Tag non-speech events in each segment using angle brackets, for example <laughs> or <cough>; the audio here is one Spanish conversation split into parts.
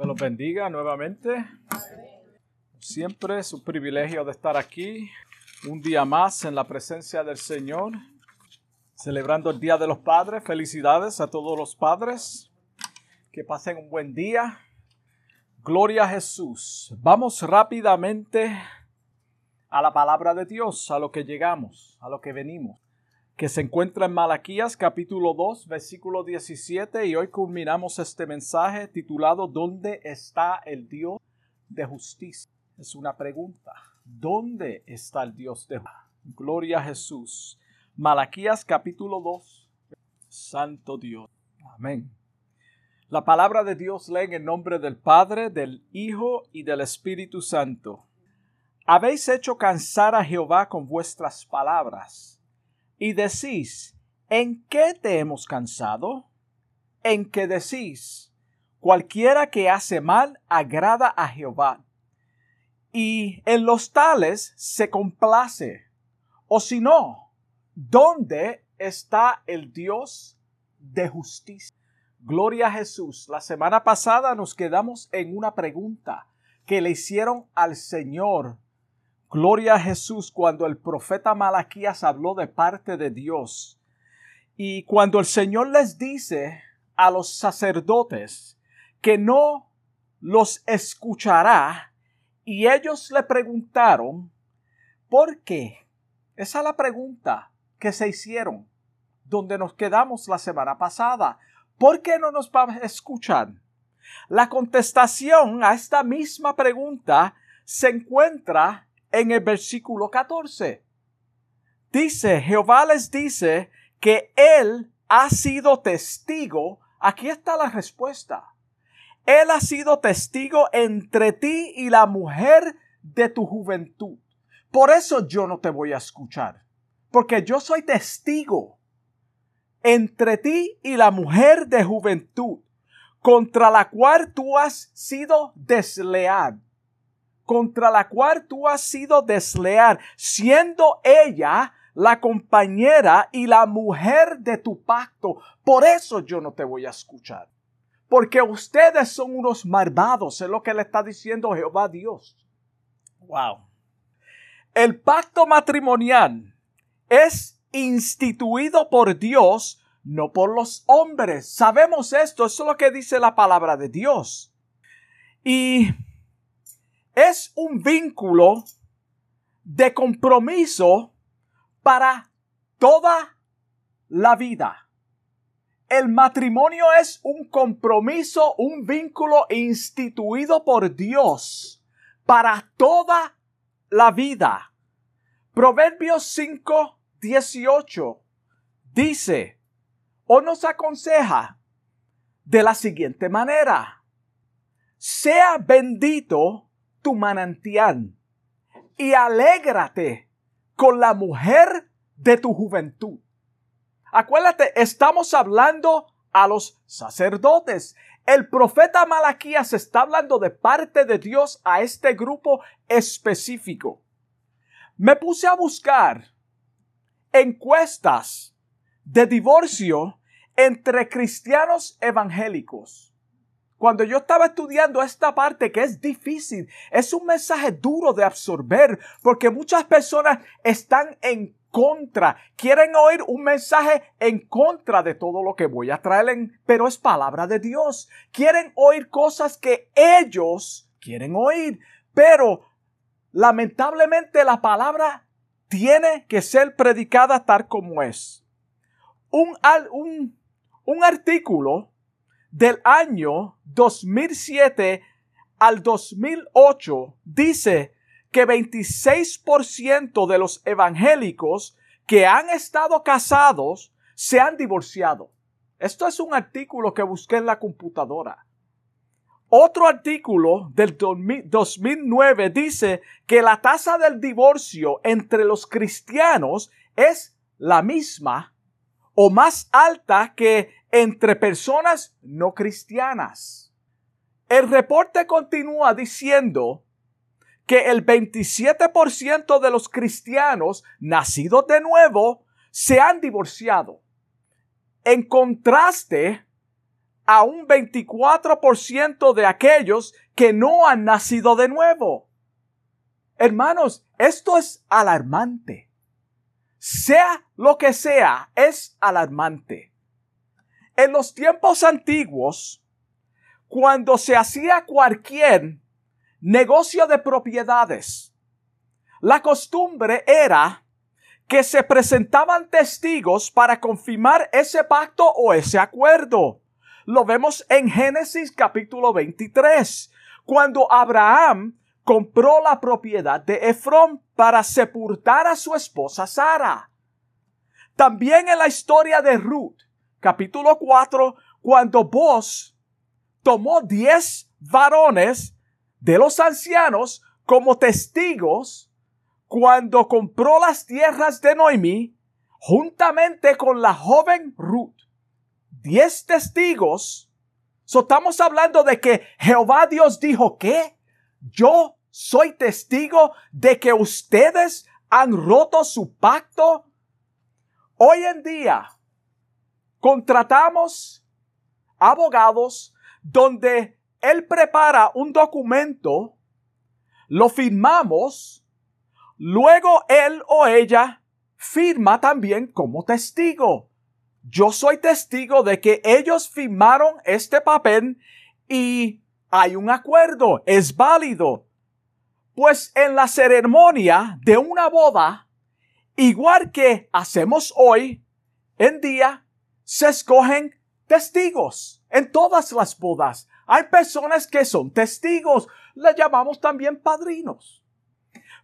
Me los bendiga nuevamente. Siempre es un privilegio de estar aquí un día más en la presencia del Señor, celebrando el Día de los Padres. Felicidades a todos los padres. Que pasen un buen día. Gloria a Jesús. Vamos rápidamente a la palabra de Dios, a lo que llegamos, a lo que venimos que se encuentra en Malaquías capítulo 2, versículo 17, y hoy culminamos este mensaje titulado ¿Dónde está el Dios de justicia? Es una pregunta. ¿Dónde está el Dios de justicia? Gloria a Jesús. Malaquías capítulo 2, Santo Dios. Amén. La palabra de Dios lee en el nombre del Padre, del Hijo y del Espíritu Santo. Habéis hecho cansar a Jehová con vuestras palabras y decís, ¿en qué te hemos cansado? En que decís, cualquiera que hace mal agrada a Jehová. Y en los tales se complace. O si no, ¿dónde está el Dios de justicia? Gloria a Jesús. La semana pasada nos quedamos en una pregunta que le hicieron al Señor Gloria a Jesús cuando el profeta Malaquías habló de parte de Dios. Y cuando el Señor les dice a los sacerdotes que no los escuchará, y ellos le preguntaron, ¿por qué? Esa es la pregunta que se hicieron, donde nos quedamos la semana pasada. ¿Por qué no nos va a escuchar? La contestación a esta misma pregunta se encuentra en el versículo 14. Dice, Jehová les dice que Él ha sido testigo. Aquí está la respuesta. Él ha sido testigo entre ti y la mujer de tu juventud. Por eso yo no te voy a escuchar. Porque yo soy testigo entre ti y la mujer de juventud, contra la cual tú has sido desleal contra la cual tú has sido desleal, siendo ella la compañera y la mujer de tu pacto. Por eso yo no te voy a escuchar. Porque ustedes son unos malvados, es lo que le está diciendo Jehová Dios. Wow. El pacto matrimonial es instituido por Dios, no por los hombres. Sabemos esto, eso es lo que dice la palabra de Dios. Y es un vínculo de compromiso para toda la vida. El matrimonio es un compromiso, un vínculo instituido por Dios para toda la vida. Proverbios 5, 18 dice o nos aconseja de la siguiente manera. Sea bendito tu manantial y alégrate con la mujer de tu juventud. Acuérdate, estamos hablando a los sacerdotes. El profeta Malaquías está hablando de parte de Dios a este grupo específico. Me puse a buscar encuestas de divorcio entre cristianos evangélicos cuando yo estaba estudiando esta parte que es difícil, es un mensaje duro de absorber porque muchas personas están en contra, quieren oír un mensaje en contra de todo lo que voy a traer, pero es palabra de Dios. Quieren oír cosas que ellos quieren oír, pero lamentablemente la palabra tiene que ser predicada tal como es. Un, un, un artículo del año 2007 al 2008 dice que 26% de los evangélicos que han estado casados se han divorciado. Esto es un artículo que busqué en la computadora. Otro artículo del 2009 dice que la tasa del divorcio entre los cristianos es la misma o más alta que entre personas no cristianas. El reporte continúa diciendo que el 27% de los cristianos nacidos de nuevo se han divorciado. En contraste a un 24% de aquellos que no han nacido de nuevo. Hermanos, esto es alarmante. Sea lo que sea, es alarmante. En los tiempos antiguos, cuando se hacía cualquier negocio de propiedades, la costumbre era que se presentaban testigos para confirmar ese pacto o ese acuerdo. Lo vemos en Génesis capítulo 23, cuando Abraham compró la propiedad de Efrón para sepultar a su esposa Sara. También en la historia de Ruth, capítulo 4, cuando vos tomó diez varones de los ancianos como testigos cuando compró las tierras de Noemi juntamente con la joven Ruth. Diez testigos. So, estamos hablando de que Jehová Dios dijo que yo soy testigo de que ustedes han roto su pacto. Hoy en día contratamos abogados donde él prepara un documento, lo firmamos, luego él o ella firma también como testigo. Yo soy testigo de que ellos firmaron este papel y hay un acuerdo, es válido. Pues en la ceremonia de una boda, igual que hacemos hoy en día, se escogen testigos en todas las bodas. Hay personas que son testigos, le llamamos también padrinos.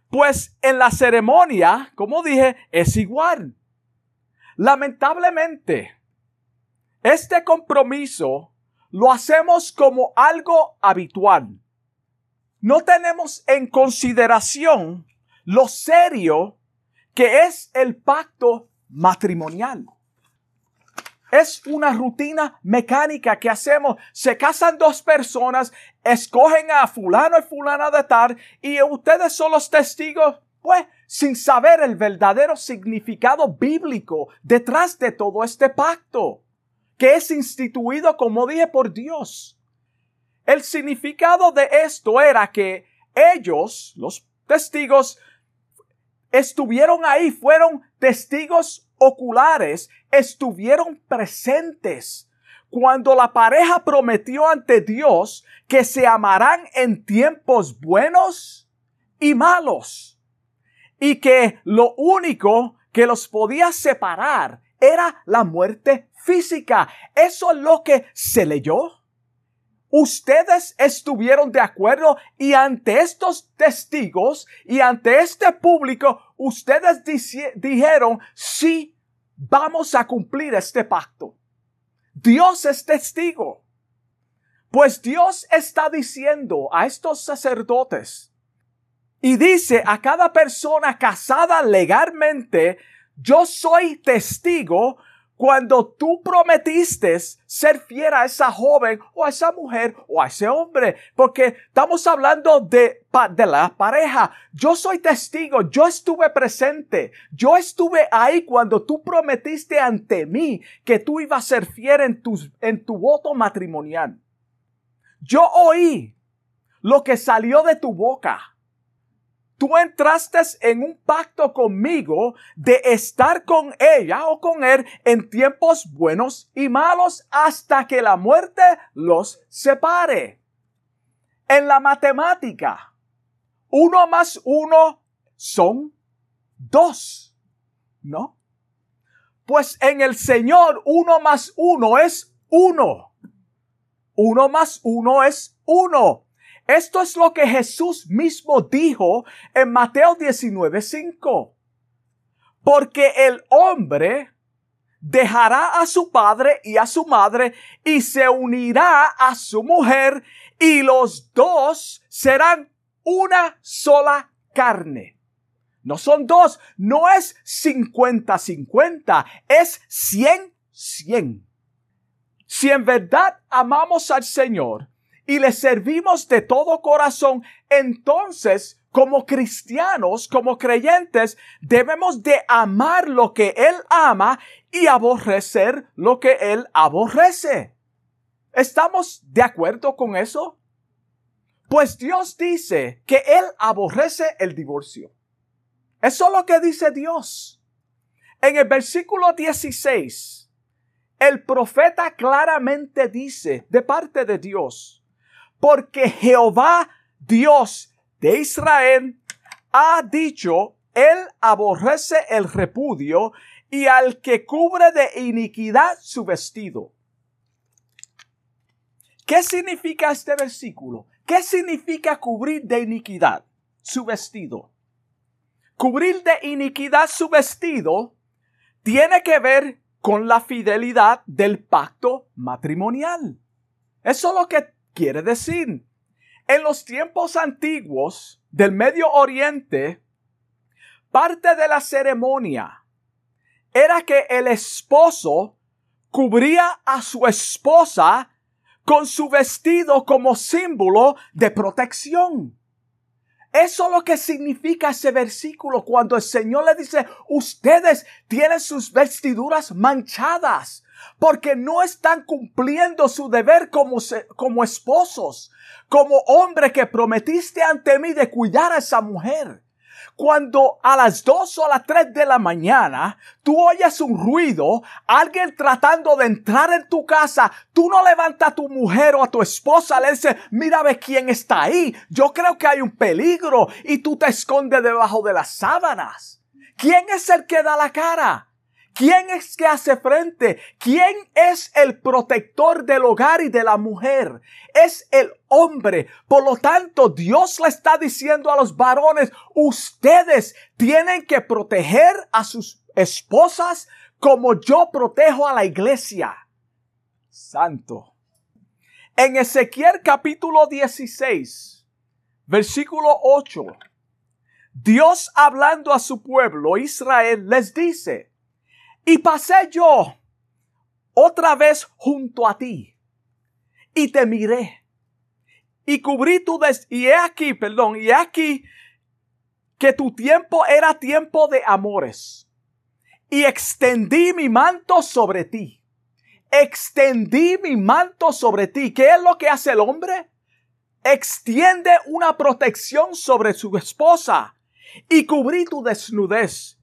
Pues en la ceremonia, como dije, es igual. Lamentablemente, este compromiso lo hacemos como algo habitual. No tenemos en consideración lo serio que es el pacto matrimonial. Es una rutina mecánica que hacemos. Se casan dos personas, escogen a fulano y fulana de tal y ustedes son los testigos, pues, sin saber el verdadero significado bíblico detrás de todo este pacto que es instituido, como dije, por Dios. El significado de esto era que ellos, los testigos, estuvieron ahí, fueron testigos oculares, estuvieron presentes cuando la pareja prometió ante Dios que se amarán en tiempos buenos y malos y que lo único que los podía separar era la muerte física. Eso es lo que se leyó. Ustedes estuvieron de acuerdo y ante estos testigos y ante este público, ustedes dijeron, sí, vamos a cumplir este pacto. Dios es testigo. Pues Dios está diciendo a estos sacerdotes y dice a cada persona casada legalmente, yo soy testigo cuando tú prometiste ser fiel a esa joven o a esa mujer o a ese hombre, porque estamos hablando de, la pareja. Yo soy testigo, yo estuve presente, yo estuve ahí cuando tú prometiste ante mí que tú ibas a ser fiel en tu, en tu voto matrimonial. Yo oí lo que salió de tu boca. Tú entraste en un pacto conmigo de estar con ella o con él en tiempos buenos y malos hasta que la muerte los separe. En la matemática, uno más uno son dos, ¿no? Pues en el Señor uno más uno es uno. Uno más uno es uno. Esto es lo que Jesús mismo dijo en Mateo 19:5. Porque el hombre dejará a su padre y a su madre y se unirá a su mujer y los dos serán una sola carne. No son dos, no es 50-50, es 100-100. Si en verdad amamos al Señor, y le servimos de todo corazón, entonces como cristianos, como creyentes, debemos de amar lo que Él ama y aborrecer lo que Él aborrece. ¿Estamos de acuerdo con eso? Pues Dios dice que Él aborrece el divorcio. Eso es lo que dice Dios. En el versículo 16, el profeta claramente dice de parte de Dios, porque Jehová Dios de Israel ha dicho, Él aborrece el repudio y al que cubre de iniquidad su vestido. ¿Qué significa este versículo? ¿Qué significa cubrir de iniquidad su vestido? Cubrir de iniquidad su vestido tiene que ver con la fidelidad del pacto matrimonial. Eso es lo que quiere decir. En los tiempos antiguos del Medio Oriente, parte de la ceremonia era que el esposo cubría a su esposa con su vestido como símbolo de protección. Eso es lo que significa ese versículo cuando el Señor le dice, ustedes tienen sus vestiduras manchadas porque no están cumpliendo su deber como, como esposos, como hombre que prometiste ante mí de cuidar a esa mujer. Cuando a las dos o a las tres de la mañana tú oyes un ruido, alguien tratando de entrar en tu casa, tú no levantas a tu mujer o a tu esposa, le dices, mira ve quién está ahí, yo creo que hay un peligro y tú te escondes debajo de las sábanas. ¿Quién es el que da la cara? ¿Quién es que hace frente? ¿Quién es el protector del hogar y de la mujer? Es el hombre. Por lo tanto, Dios le está diciendo a los varones, ustedes tienen que proteger a sus esposas como yo protejo a la iglesia. Santo. En Ezequiel capítulo 16, versículo 8, Dios hablando a su pueblo Israel les dice, y pasé yo otra vez junto a ti y te miré y cubrí tu des y he aquí, perdón, y he aquí que tu tiempo era tiempo de amores y extendí mi manto sobre ti. Extendí mi manto sobre ti. ¿Qué es lo que hace el hombre? Extiende una protección sobre su esposa y cubrí tu desnudez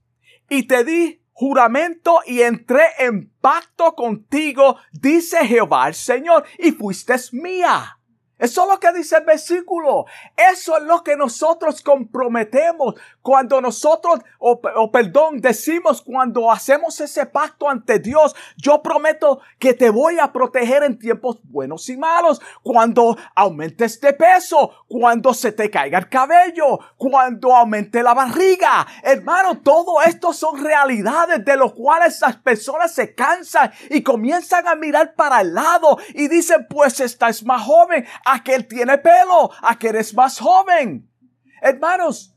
y te di juramento y entré en pacto contigo, dice Jehová el Señor, y fuiste mía. Eso es lo que dice el versículo. Eso es lo que nosotros comprometemos cuando nosotros, o, perdón, decimos cuando hacemos ese pacto ante Dios. Yo prometo que te voy a proteger en tiempos buenos y malos. Cuando aumentes de peso, cuando se te caiga el cabello, cuando aumente la barriga. Hermano, todo esto son realidades de los cuales las personas se cansan y comienzan a mirar para el lado y dicen, pues estás más joven aquel tiene pelo, aquel es más joven. Hermanos,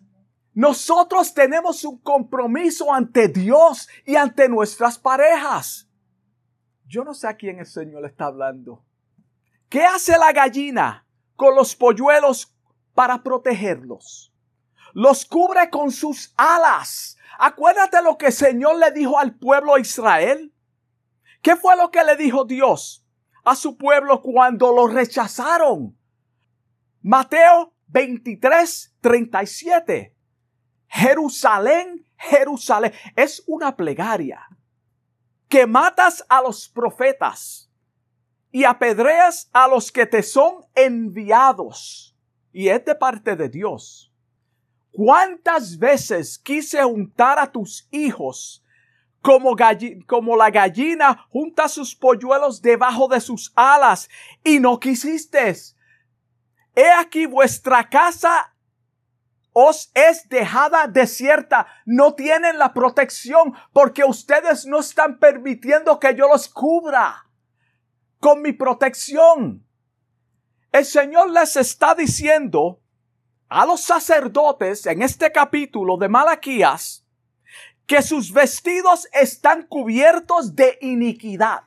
nosotros tenemos un compromiso ante Dios y ante nuestras parejas. Yo no sé a quién el Señor le está hablando. ¿Qué hace la gallina con los polluelos para protegerlos? Los cubre con sus alas. Acuérdate lo que el Señor le dijo al pueblo de Israel. ¿Qué fue lo que le dijo Dios? A su pueblo cuando lo rechazaron. Mateo 23, 37. Jerusalén, Jerusalén. Es una plegaria. Que matas a los profetas y apedreas a los que te son enviados. Y es de parte de Dios. ¿Cuántas veces quise untar a tus hijos como, como la gallina junta sus polluelos debajo de sus alas y no quisiste. He aquí vuestra casa os es dejada desierta. No tienen la protección porque ustedes no están permitiendo que yo los cubra con mi protección. El Señor les está diciendo a los sacerdotes en este capítulo de Malaquías que sus vestidos están cubiertos de iniquidad.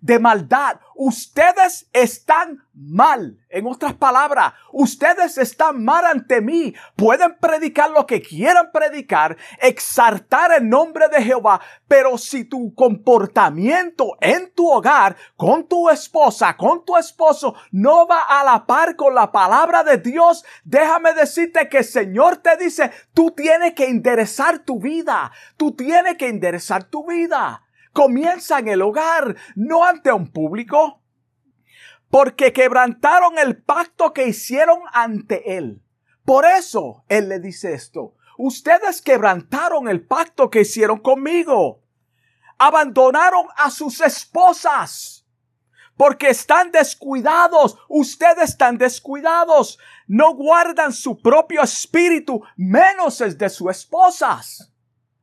De maldad. Ustedes están mal. En otras palabras, ustedes están mal ante mí. Pueden predicar lo que quieran predicar, exaltar el nombre de Jehová, pero si tu comportamiento en tu hogar, con tu esposa, con tu esposo, no va a la par con la palabra de Dios, déjame decirte que el Señor te dice, tú tienes que enderezar tu vida. Tú tienes que enderezar tu vida comienza en el hogar, no ante un público, porque quebrantaron el pacto que hicieron ante él. Por eso él le dice esto, ustedes quebrantaron el pacto que hicieron conmigo, abandonaron a sus esposas, porque están descuidados, ustedes están descuidados, no guardan su propio espíritu, menos el de sus esposas,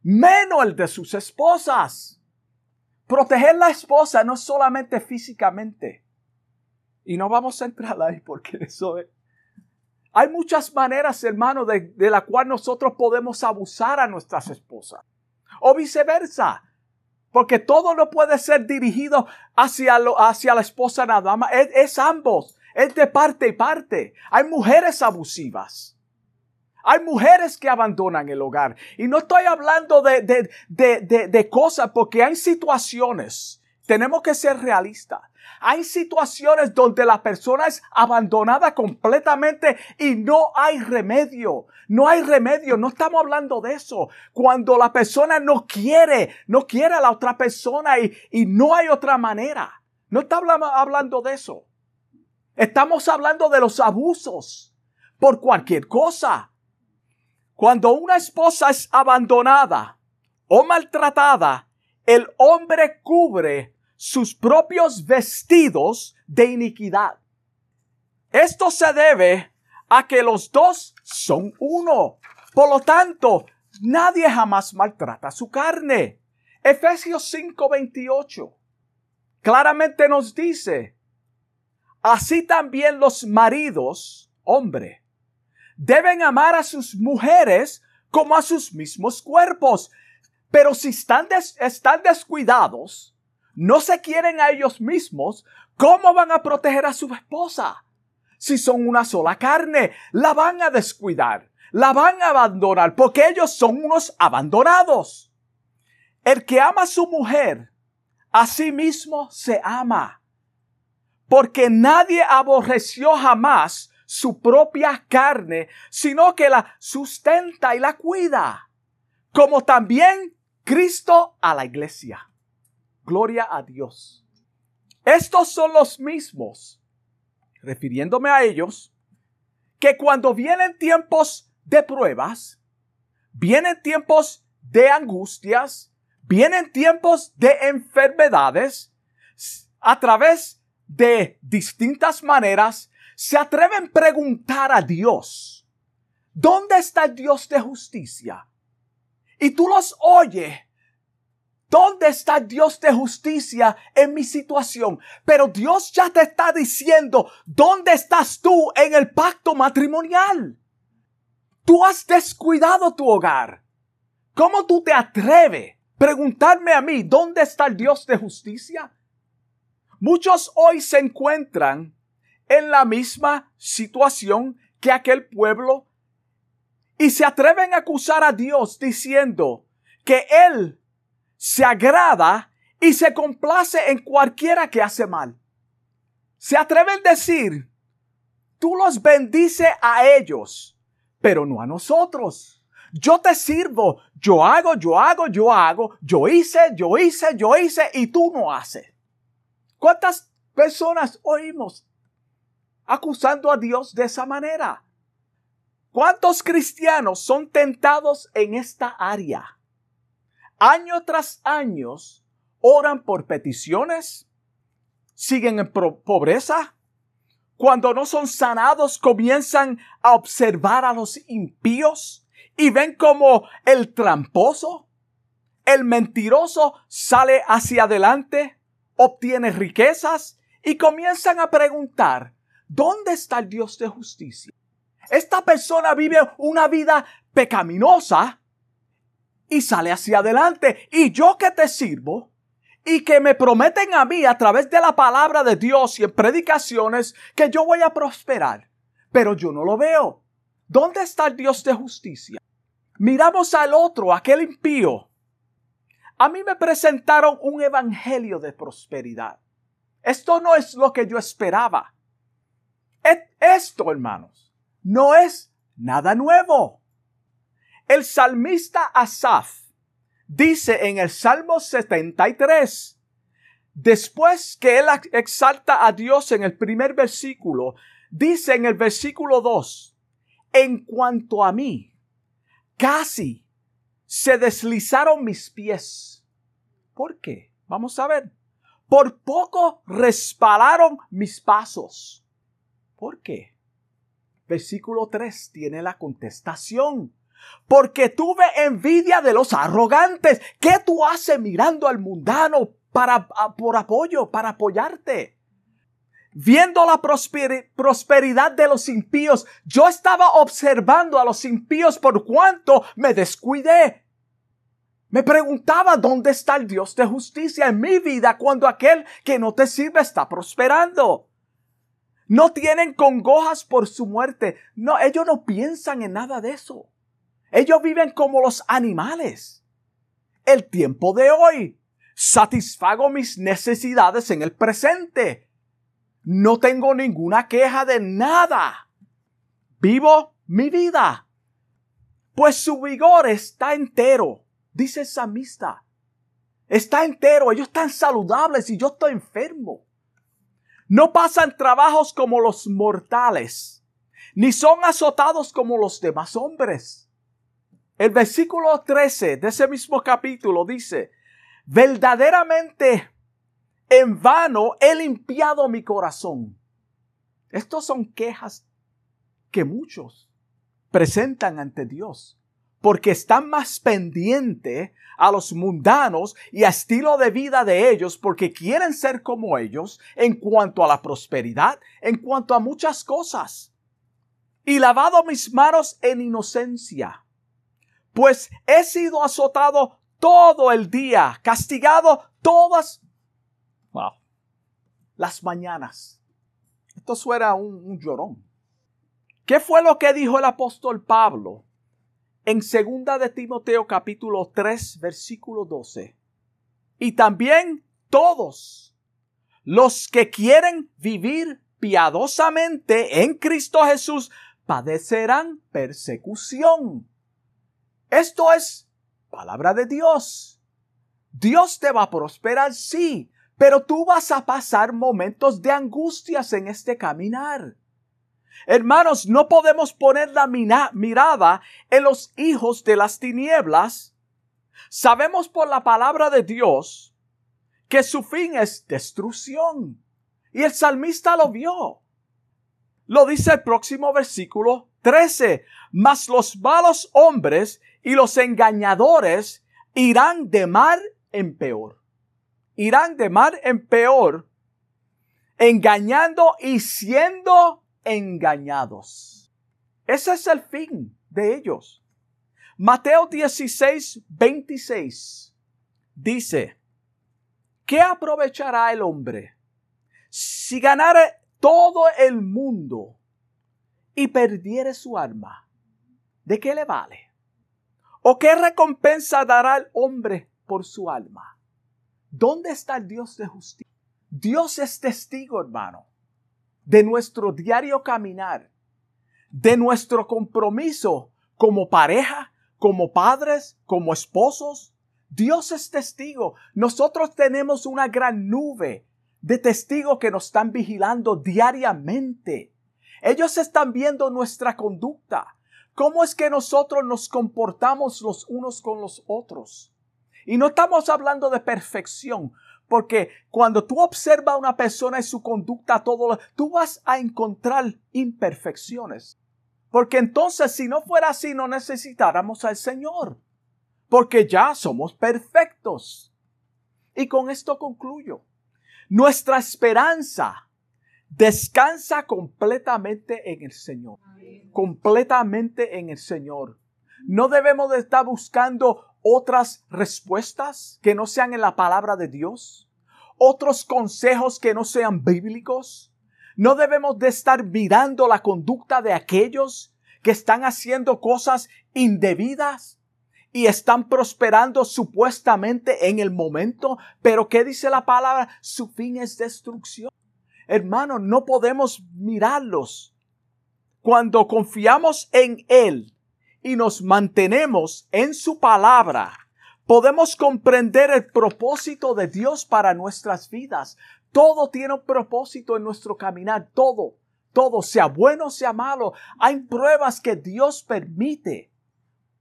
menos el de sus esposas. Proteger la esposa no solamente físicamente. Y no vamos a entrar ahí porque <laughs> eso es. Hay muchas maneras, hermano, de, la cual nosotros podemos abusar a nuestras esposas. O viceversa. Porque todo no puede ser dirigido hacia, hacia la esposa nada más. es ambos. Es de parte y parte. Hay mujeres abusivas. Hay mujeres que abandonan el hogar. Y no estoy hablando de, de, de, cosas porque hay situaciones. Tenemos que ser realistas. Hay situaciones donde la persona es abandonada completamente y no hay remedio. No hay remedio. No estamos hablando de eso. Cuando la persona no quiere, no quiere a la otra persona y, y no hay otra manera. No estamos hablando de eso. Estamos hablando de los abusos por cualquier cosa. Cuando una esposa es abandonada o maltratada, el hombre cubre sus propios vestidos de iniquidad. Esto se debe a que los dos son uno. Por lo tanto, nadie jamás maltrata su carne. Efesios 5:28 claramente nos dice, así también los maridos, hombre, deben amar a sus mujeres como a sus mismos cuerpos. Pero si están, están descuidados, no se quieren a ellos mismos, ¿cómo van a proteger a su esposa? Si son una sola carne, la van a descuidar, la van a abandonar, porque ellos son unos abandonados. El que ama a su mujer, a sí mismo se ama, porque nadie aborreció jamás su propia carne, sino que la sustenta y la cuida, como también Cristo a la iglesia. Gloria a Dios. Estos son los mismos, refiriéndome a ellos, que cuando vienen tiempos de pruebas, vienen tiempos de angustias, vienen tiempos de enfermedades, a través de distintas maneras, se atreven a preguntar a Dios, ¿dónde está el Dios de justicia? Y tú los oyes, ¿dónde está el Dios de justicia en mi situación? Pero Dios ya te está diciendo, ¿dónde estás tú en el pacto matrimonial? Tú has descuidado tu hogar. ¿Cómo tú te atreves a preguntarme a mí, ¿dónde está el Dios de justicia? Muchos hoy se encuentran en la misma situación que aquel pueblo y se atreven a acusar a Dios diciendo que Él se agrada y se complace en cualquiera que hace mal. Se atreven a decir, tú los bendice a ellos, pero no a nosotros. Yo te sirvo, yo hago, yo hago, yo hago, yo hice, yo hice, yo hice y tú no haces. ¿Cuántas personas oímos acusando a Dios de esa manera. ¿Cuántos cristianos son tentados en esta área? Año tras año oran por peticiones, siguen en pobreza. Cuando no son sanados comienzan a observar a los impíos y ven como el tramposo, el mentiroso sale hacia adelante, obtiene riquezas y comienzan a preguntar, ¿Dónde está el Dios de justicia? Esta persona vive una vida pecaminosa y sale hacia adelante. Y yo que te sirvo, y que me prometen a mí a través de la palabra de Dios y en predicaciones que yo voy a prosperar. Pero yo no lo veo. ¿Dónde está el Dios de justicia? Miramos al otro, aquel impío. A mí me presentaron un evangelio de prosperidad. Esto no es lo que yo esperaba. Esto, hermanos, no es nada nuevo. El salmista Asaf dice en el Salmo 73, después que él exalta a Dios en el primer versículo, dice en el versículo 2, en cuanto a mí, casi se deslizaron mis pies. ¿Por qué? Vamos a ver. Por poco respalaron mis pasos. ¿Por qué? Versículo 3 tiene la contestación. Porque tuve envidia de los arrogantes. ¿Qué tú haces mirando al mundano para, por apoyo, para apoyarte? Viendo la prosperidad de los impíos, yo estaba observando a los impíos por cuanto me descuidé. Me preguntaba dónde está el Dios de justicia en mi vida cuando aquel que no te sirve está prosperando. No tienen congojas por su muerte. No, ellos no piensan en nada de eso. Ellos viven como los animales. El tiempo de hoy. Satisfago mis necesidades en el presente. No tengo ninguna queja de nada. Vivo mi vida. Pues su vigor está entero, dice el samista. Está entero, ellos están saludables y yo estoy enfermo. No pasan trabajos como los mortales, ni son azotados como los demás hombres. El versículo 13 de ese mismo capítulo dice, verdaderamente en vano he limpiado mi corazón. Estos son quejas que muchos presentan ante Dios porque están más pendientes a los mundanos y a estilo de vida de ellos porque quieren ser como ellos en cuanto a la prosperidad, en cuanto a muchas cosas. Y lavado mis manos en inocencia, pues he sido azotado todo el día, castigado todas las mañanas. Esto suena un, un llorón. ¿Qué fue lo que dijo el apóstol Pablo en segunda de Timoteo capítulo 3 versículo 12. Y también todos los que quieren vivir piadosamente en Cristo Jesús padecerán persecución. Esto es palabra de Dios. Dios te va a prosperar, sí, pero tú vas a pasar momentos de angustias en este caminar. Hermanos, no podemos poner la mirada en los hijos de las tinieblas. Sabemos por la palabra de Dios que su fin es destrucción. Y el salmista lo vio. Lo dice el próximo versículo 13. Mas los malos hombres y los engañadores irán de mar en peor. Irán de mar en peor, engañando y siendo engañados. Ese es el fin de ellos. Mateo 16, 26 dice, ¿qué aprovechará el hombre si ganare todo el mundo y perdiere su alma? ¿De qué le vale? ¿O qué recompensa dará el hombre por su alma? ¿Dónde está el Dios de justicia? Dios es testigo, hermano de nuestro diario caminar, de nuestro compromiso como pareja, como padres, como esposos. Dios es testigo. Nosotros tenemos una gran nube de testigos que nos están vigilando diariamente. Ellos están viendo nuestra conducta. ¿Cómo es que nosotros nos comportamos los unos con los otros? Y no estamos hablando de perfección, porque cuando tú observas a una persona y su conducta, todo, tú vas a encontrar imperfecciones. Porque entonces, si no fuera así, no necesitáramos al Señor. Porque ya somos perfectos. Y con esto concluyo. Nuestra esperanza descansa completamente en el Señor. Completamente en el Señor. No debemos de estar buscando otras respuestas que no sean en la palabra de Dios? ¿Otros consejos que no sean bíblicos? ¿No debemos de estar mirando la conducta de aquellos que están haciendo cosas indebidas y están prosperando supuestamente en el momento, pero ¿qué dice la palabra? Su fin es destrucción. Hermano, no podemos mirarlos. Cuando confiamos en Él y nos mantenemos en su palabra, podemos comprender el propósito de Dios para nuestras vidas. Todo tiene un propósito en nuestro caminar, todo todo, sea bueno, sea malo. Hay pruebas que Dios permite.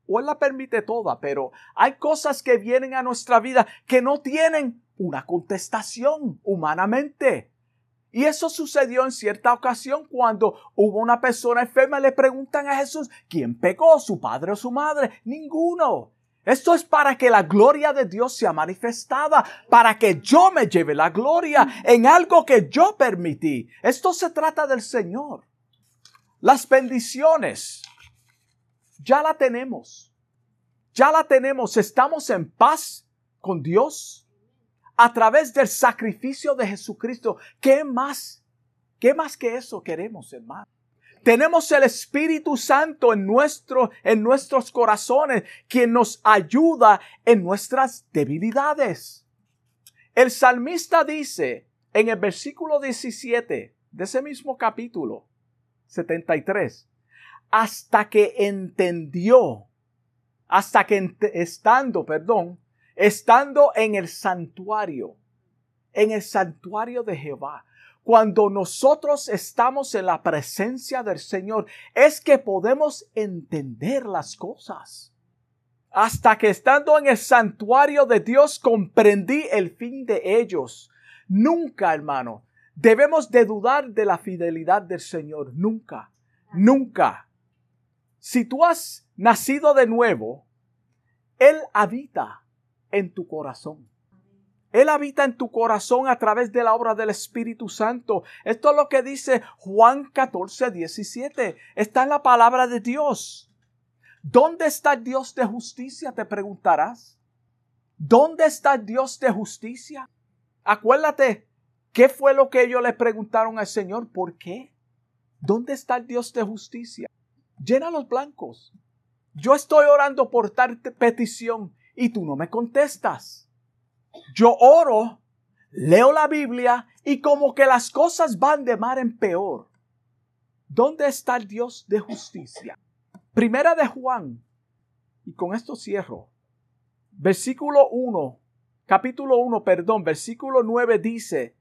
O Él la permite toda, pero hay cosas que vienen a nuestra vida que no tienen una contestación humanamente. Y eso sucedió en cierta ocasión cuando hubo una persona enferma y le preguntan a Jesús, ¿quién pecó, su padre o su madre? Ninguno. Esto es para que la gloria de Dios sea manifestada, para que yo me lleve la gloria en algo que yo permití. Esto se trata del Señor. Las bendiciones, ya la tenemos. Ya la tenemos. Estamos en paz con Dios a través del sacrificio de Jesucristo. ¿Qué más? ¿Qué más que eso queremos, hermano? Tenemos el Espíritu Santo en, nuestro, en nuestros corazones, quien nos ayuda en nuestras debilidades. El salmista dice en el versículo 17 de ese mismo capítulo 73, hasta que entendió, hasta que estando, perdón, estando en el santuario, en el santuario de Jehová, cuando nosotros estamos en la presencia del Señor, es que podemos entender las cosas. Hasta que estando en el santuario de Dios comprendí el fin de ellos. Nunca, hermano, debemos de dudar de la fidelidad del Señor. Nunca, nunca. Si tú has nacido de nuevo, Él habita en tu corazón. Él habita en tu corazón a través de la obra del Espíritu Santo. Esto es lo que dice Juan 14, 17. Está en la palabra de Dios. ¿Dónde está el Dios de justicia? Te preguntarás. ¿Dónde está el Dios de justicia? Acuérdate, ¿qué fue lo que ellos le preguntaron al Señor? ¿Por qué? ¿Dónde está el Dios de justicia? Llena los blancos. Yo estoy orando por tal petición y tú no me contestas. Yo oro, leo la Biblia y como que las cosas van de mar en peor. ¿Dónde está el Dios de justicia? Primera de Juan, y con esto cierro. Versículo 1, capítulo 1, perdón, versículo 9 dice,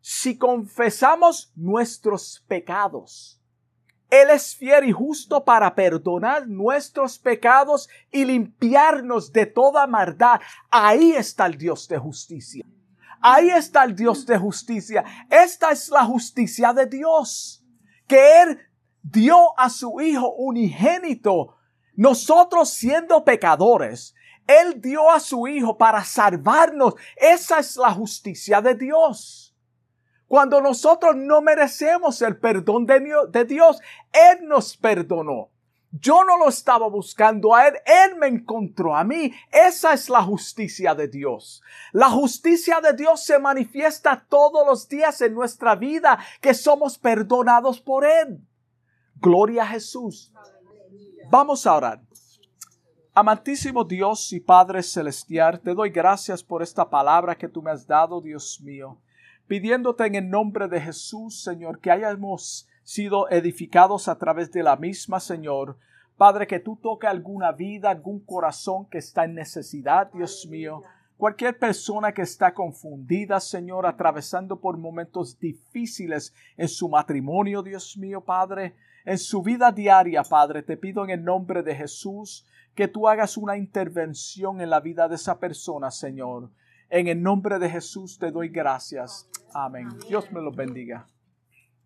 si confesamos nuestros pecados, él es fiel y justo para perdonar nuestros pecados y limpiarnos de toda maldad. Ahí está el Dios de justicia. Ahí está el Dios de justicia. Esta es la justicia de Dios. Que Él dio a su Hijo unigénito. Nosotros siendo pecadores, Él dio a su Hijo para salvarnos. Esa es la justicia de Dios. Cuando nosotros no merecemos el perdón de Dios, Él nos perdonó. Yo no lo estaba buscando a Él, Él me encontró a mí. Esa es la justicia de Dios. La justicia de Dios se manifiesta todos los días en nuestra vida, que somos perdonados por Él. Gloria a Jesús. Vamos a orar. Amantísimo Dios y Padre Celestial, te doy gracias por esta palabra que tú me has dado, Dios mío pidiéndote en el nombre de Jesús, Señor, que hayamos sido edificados a través de la misma, Señor. Padre, que tú toque alguna vida, algún corazón que está en necesidad, Dios mío. Cualquier persona que está confundida, Señor, atravesando por momentos difíciles en su matrimonio, Dios mío, Padre, en su vida diaria, Padre, te pido en el nombre de Jesús que tú hagas una intervención en la vida de esa persona, Señor. En el nombre de Jesús te doy gracias. Amén. Dios me lo bendiga.